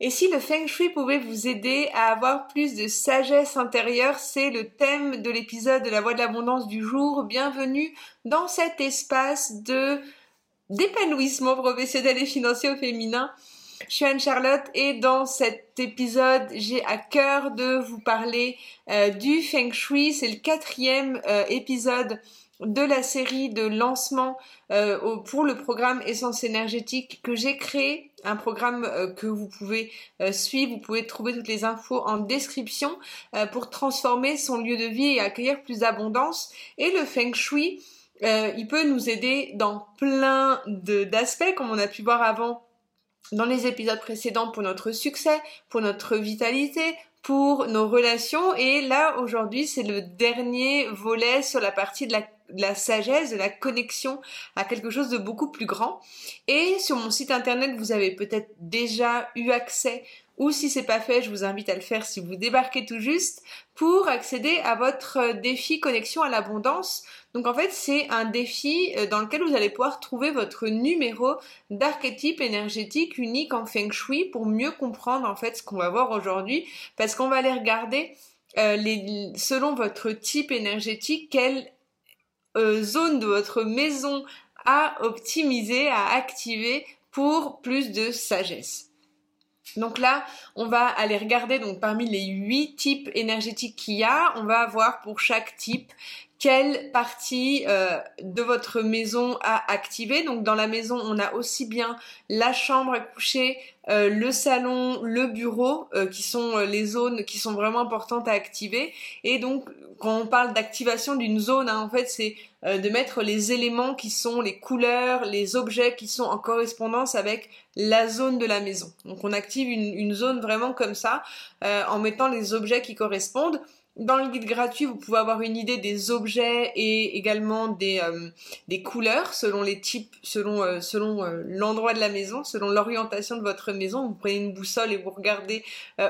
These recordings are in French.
Et si le feng shui pouvait vous aider à avoir plus de sagesse intérieure, c'est le thème de l'épisode de la voix de l'abondance du jour. Bienvenue dans cet espace de d'épanouissement professionnel et financier au féminin. Je suis Anne-Charlotte et dans cet épisode, j'ai à cœur de vous parler euh, du Feng Shui. C'est le quatrième euh, épisode de la série de lancement euh, pour le programme Essence énergétique que j'ai créé, un programme que vous pouvez suivre, vous pouvez trouver toutes les infos en description pour transformer son lieu de vie et accueillir plus d'abondance. Et le Feng Shui, il peut nous aider dans plein d'aspects, comme on a pu voir avant dans les épisodes précédents pour notre succès, pour notre vitalité, pour nos relations. Et là, aujourd'hui, c'est le dernier volet sur la partie de la sagesse, de la connexion à quelque chose de beaucoup plus grand. Et sur mon site internet, vous avez peut-être déjà eu accès ou si c'est pas fait, je vous invite à le faire si vous débarquez tout juste pour accéder à votre défi connexion à l'abondance. Donc en fait, c'est un défi euh, dans lequel vous allez pouvoir trouver votre numéro d'archétype énergétique unique en feng shui pour mieux comprendre en fait ce qu'on va voir aujourd'hui parce qu'on va aller regarder euh, les, selon votre type énergétique, quelle euh, zone de votre maison à optimiser, à activer pour plus de sagesse. Donc là, on va aller regarder donc parmi les huit types énergétiques qu'il y a, on va avoir pour chaque type quelle partie euh, de votre maison à activer. Donc dans la maison, on a aussi bien la chambre à coucher, euh, le salon, le bureau, euh, qui sont les zones qui sont vraiment importantes à activer. Et donc quand on parle d'activation d'une zone, hein, en fait, c'est de mettre les éléments qui sont les couleurs, les objets qui sont en correspondance avec la zone de la maison. Donc on active une, une zone vraiment comme ça, en mettant les objets qui correspondent. Dans le guide gratuit, vous pouvez avoir une idée des objets et également des, euh, des couleurs selon les types, selon, euh, selon euh, l'endroit de la maison, selon l'orientation de votre maison. Vous prenez une boussole et vous regardez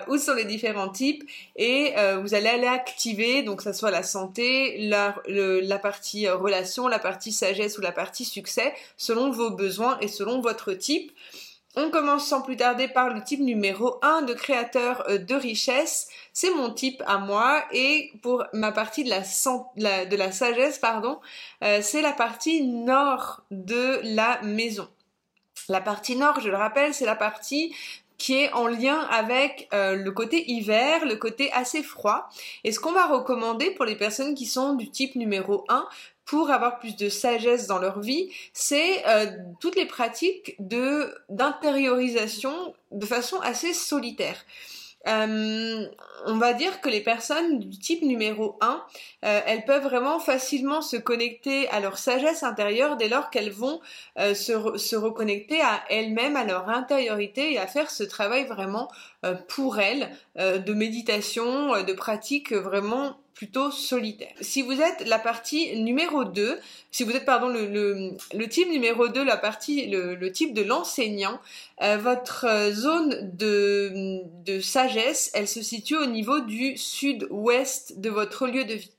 où sont les différents types et vous allez aller activer, donc ça soit la santé, la, la partie relation, la partie sagesse ou la partie succès, selon vos besoins et selon votre type. On commence sans plus tarder par le type numéro 1 de créateur de richesse c'est mon type à moi et pour ma partie de la, de la sagesse, pardon, euh, c'est la partie nord de la maison. La partie nord, je le rappelle, c'est la partie qui est en lien avec euh, le côté hiver, le côté assez froid. Et ce qu'on va recommander pour les personnes qui sont du type numéro 1, pour avoir plus de sagesse dans leur vie, c'est euh, toutes les pratiques de d'intériorisation de façon assez solitaire. Euh, on va dire que les personnes du type numéro 1, euh, elles peuvent vraiment facilement se connecter à leur sagesse intérieure dès lors qu'elles vont se, se, reconnecter à elles-mêmes, à leur intériorité et à faire ce travail vraiment pour elles de méditation, de pratique vraiment plutôt solitaire. Si vous êtes la partie numéro 2, si vous êtes pardon le, type numéro 2, la partie le, type de l'enseignant, euh, votre zone de, de sagesse, elle se situe au niveau du sud-ouest de votre lieu de vie.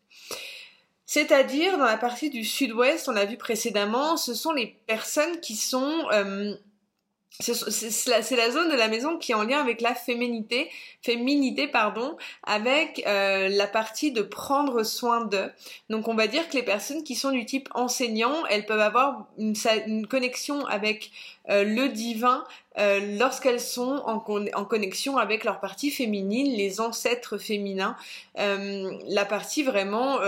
C'est-à-dire dans la partie du sud-ouest, on l'a vu précédemment, ce sont les personnes qui sont euh, c'est la, zone de la maison qui est en lien avec la féminité, féminité pardon, avec euh, la partie de prendre soin d'eux. Donc on va dire que les personnes qui sont du type enseignant, elles peuvent avoir une, une connexion avec euh, le divin euh, lorsqu'elles sont en, connexion avec leur partie féminine, les ancêtres féminins, euh, la partie vraiment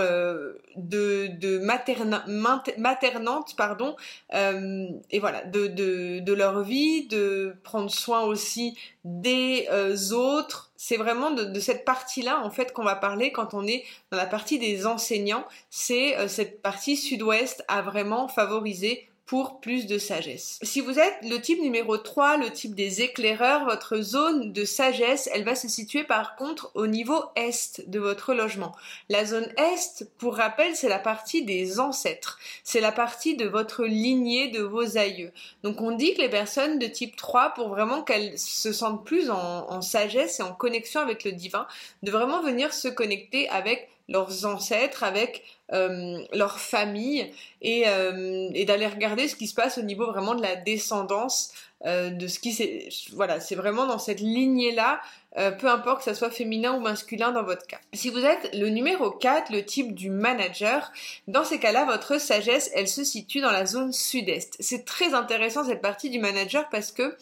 de, de maternante, pardon, et voilà, de, de, de, leur vie, de prendre soin aussi des autres. C'est vraiment de, de cette partie-là, en fait, qu'on va parler quand on est dans la partie des enseignants. C'est cette partie sud-ouest à vraiment favoriser pour plus de sagesse. Si vous êtes le type numéro 3, le type des éclaireurs, votre zone de sagesse, elle va se situer par contre au niveau est de votre logement. La zone est, pour rappel, c'est la partie des ancêtres. C'est la partie de votre lignée de vos aïeux. Donc on dit que les personnes de type 3, pour vraiment qu'elles se sentent plus en, en sagesse et en connexion avec le divin, de vraiment venir se connecter avec leurs ancêtres, avec euh, leur famille et, euh, et d'aller regarder ce qui se passe au niveau vraiment de la descendance euh, de ce qui c'est voilà c'est vraiment dans cette lignée là euh, peu importe que ça soit féminin ou masculin dans votre cas. Si vous êtes le numéro 4, le type du manager, dans ces cas-là, votre sagesse, elle se situe dans la zone sud-est. C'est très intéressant cette partie du manager parce que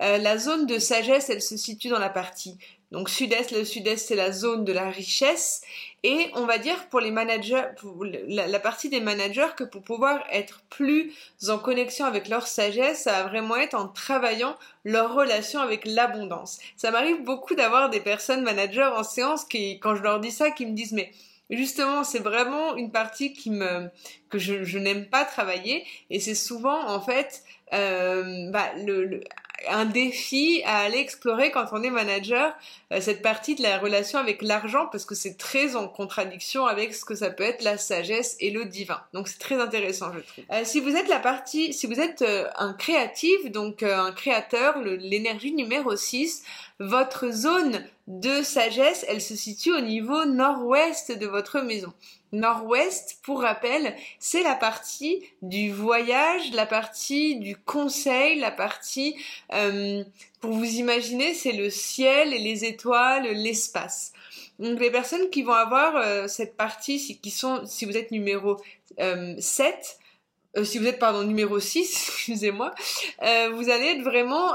euh, la zone de sagesse, elle se situe dans la partie donc sud-est, le sud-est c'est la zone de la richesse et on va dire pour les managers, la, partie des managers que pour pouvoir être plus en connexion avec leur sagesse, ça va vraiment être en travaillant leur relation avec l'abondance. Ça m'arrive beaucoup d'avoir des personnes managers en séance qui, quand je leur dis ça, qui me disent mais justement c'est vraiment une partie qui me que je, je n'aime pas travailler et c'est souvent en fait euh, bah, le, le un défi à aller explorer quand on est manager euh, cette partie de la relation avec l'argent parce que c'est très en contradiction avec ce que ça peut être la sagesse et le divin. Donc c'est très intéressant je trouve. Euh, si vous êtes la partie, si vous êtes euh, un créatif, donc un créateur, l'énergie numéro 6, votre zone de sagesse, elle se situe au niveau nord-ouest de votre maison. Nord-ouest, pour rappel, c'est la partie du voyage, la partie du conseil, la partie, euh, pour vous imaginer, c'est le ciel et les étoiles, l'espace. Donc les personnes qui vont avoir euh, cette partie, qui sont, si vous êtes numéro euh, 7, euh, si vous êtes pardon numéro 6, excusez-moi, vous allez être vraiment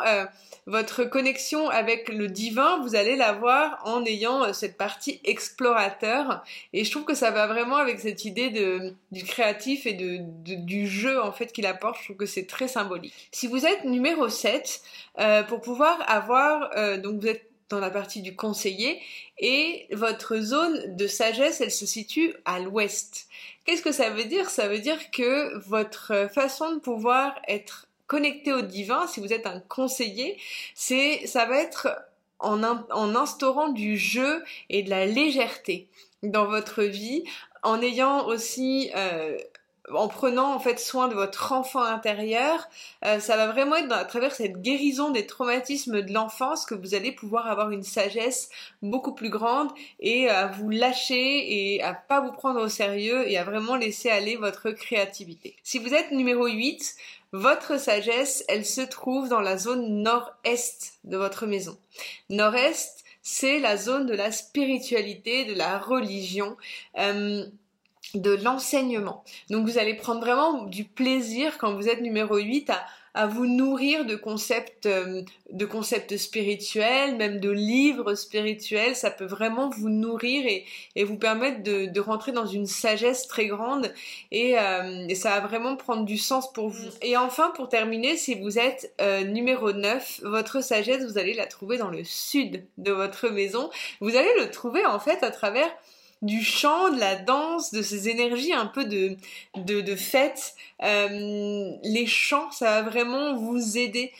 votre connexion avec le divin, vous allez l'avoir en ayant euh, cette partie explorateur. Et je trouve que ça va vraiment avec cette idée de, du créatif et de, du jeu en fait qu'il apporte. Je trouve que c'est très symbolique. Si vous êtes numéro 7, euh, pour pouvoir avoir, euh, donc vous êtes dans la partie du conseiller et votre zone de sagesse, elle se situe à l'ouest. Qu'est-ce que ça veut dire? Ça veut dire que votre façon de pouvoir être connecté au divin, si vous êtes un conseiller, c'est ça va être en, instaurant du jeu et de la légèreté dans votre vie, en ayant aussi euh, en prenant en fait soin de votre enfant intérieur, euh, ça va vraiment être à travers cette guérison des traumatismes de l'enfance que vous allez pouvoir avoir une sagesse beaucoup plus grande et à vous lâcher et à pas vous prendre au sérieux et à vraiment laisser aller votre créativité. Si vous êtes numéro 8, votre sagesse, elle se trouve dans la zone nord-est de votre maison. Nord-est, c'est la zone de la spiritualité, de la religion. Euh, de l'enseignement. Donc vous allez prendre vraiment du plaisir quand vous êtes numéro 8 à, à vous nourrir de concepts, euh, de concepts spirituels, même de livres spirituels. Ça peut vraiment vous nourrir et, et vous permettre de, de, rentrer dans une sagesse très grande et, euh, et, ça va vraiment prendre du sens pour vous. Et enfin, pour terminer, si vous êtes euh, numéro 9, votre sagesse, vous allez la trouver dans le sud de votre maison. Vous allez le trouver en fait à travers du chant, de la danse, de ces énergies un peu de, de, de fête. Euh, les chants, ça va vraiment vous aider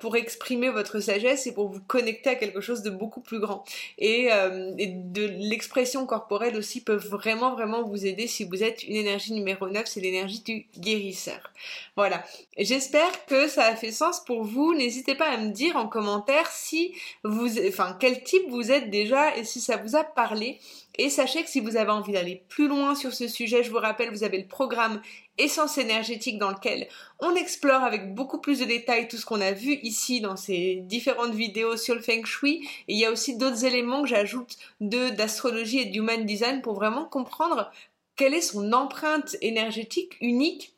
pour exprimer votre sagesse et pour vous connecter à quelque chose de beaucoup plus grand. Et, euh, de l'expression corporelle aussi peuvent vraiment, vraiment vous aider si vous êtes une énergie numéro 9, c'est l'énergie du guérisseur. Voilà. J'espère que ça a fait sens pour vous. N'hésitez pas à me dire en commentaire si vous, enfin, quel type vous êtes déjà et si ça vous a parlé. Et sachez que si vous avez envie d'aller plus loin sur ce sujet, je vous rappelle, vous avez le programme Essence énergétique dans lequel on explore avec beaucoup plus de détails tout ce qu'on a vu ici dans ces différentes vidéos sur le Feng Shui. Et il y a aussi d'autres éléments que j'ajoute de d'astrologie et d'human design pour vraiment comprendre quelle est son empreinte énergétique unique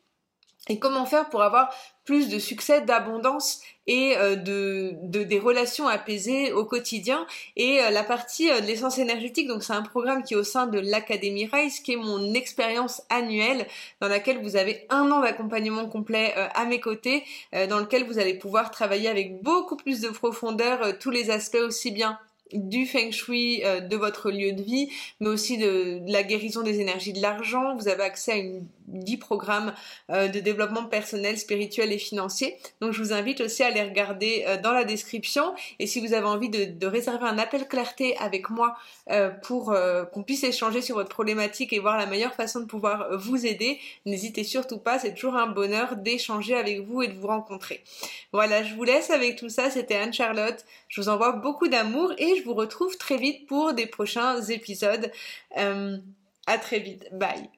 et comment faire pour avoir plus de succès, d'abondance et euh, de, de, des relations apaisées au quotidien. Et euh, la partie euh, de l'essence énergétique, donc c'est un programme qui est au sein de l'Académie Rise, qui est mon expérience annuelle dans laquelle vous avez un an d'accompagnement complet à mes côtés, dans lequel vous allez pouvoir travailler avec beaucoup plus de profondeur tous les aspects aussi bien du feng shui euh, de votre lieu de vie, mais aussi de, la guérison des énergies de l'argent. Vous avez accès à une 10 programmes euh, de développement personnel, spirituel et financier. Donc je vous invite aussi à les regarder euh, dans la description. Et si vous avez envie de, de réserver un appel clarté avec moi pour qu'on puisse échanger sur votre problématique et voir la meilleure façon de pouvoir vous aider, n'hésitez surtout pas. C'est toujours un bonheur d'échanger avec vous et de vous rencontrer. Voilà, je vous laisse avec tout ça. C'était Anne-Charlotte. Je vous envoie beaucoup d'amour et je vous retrouve très vite pour des prochains épisodes. Euh, à très vite. Bye.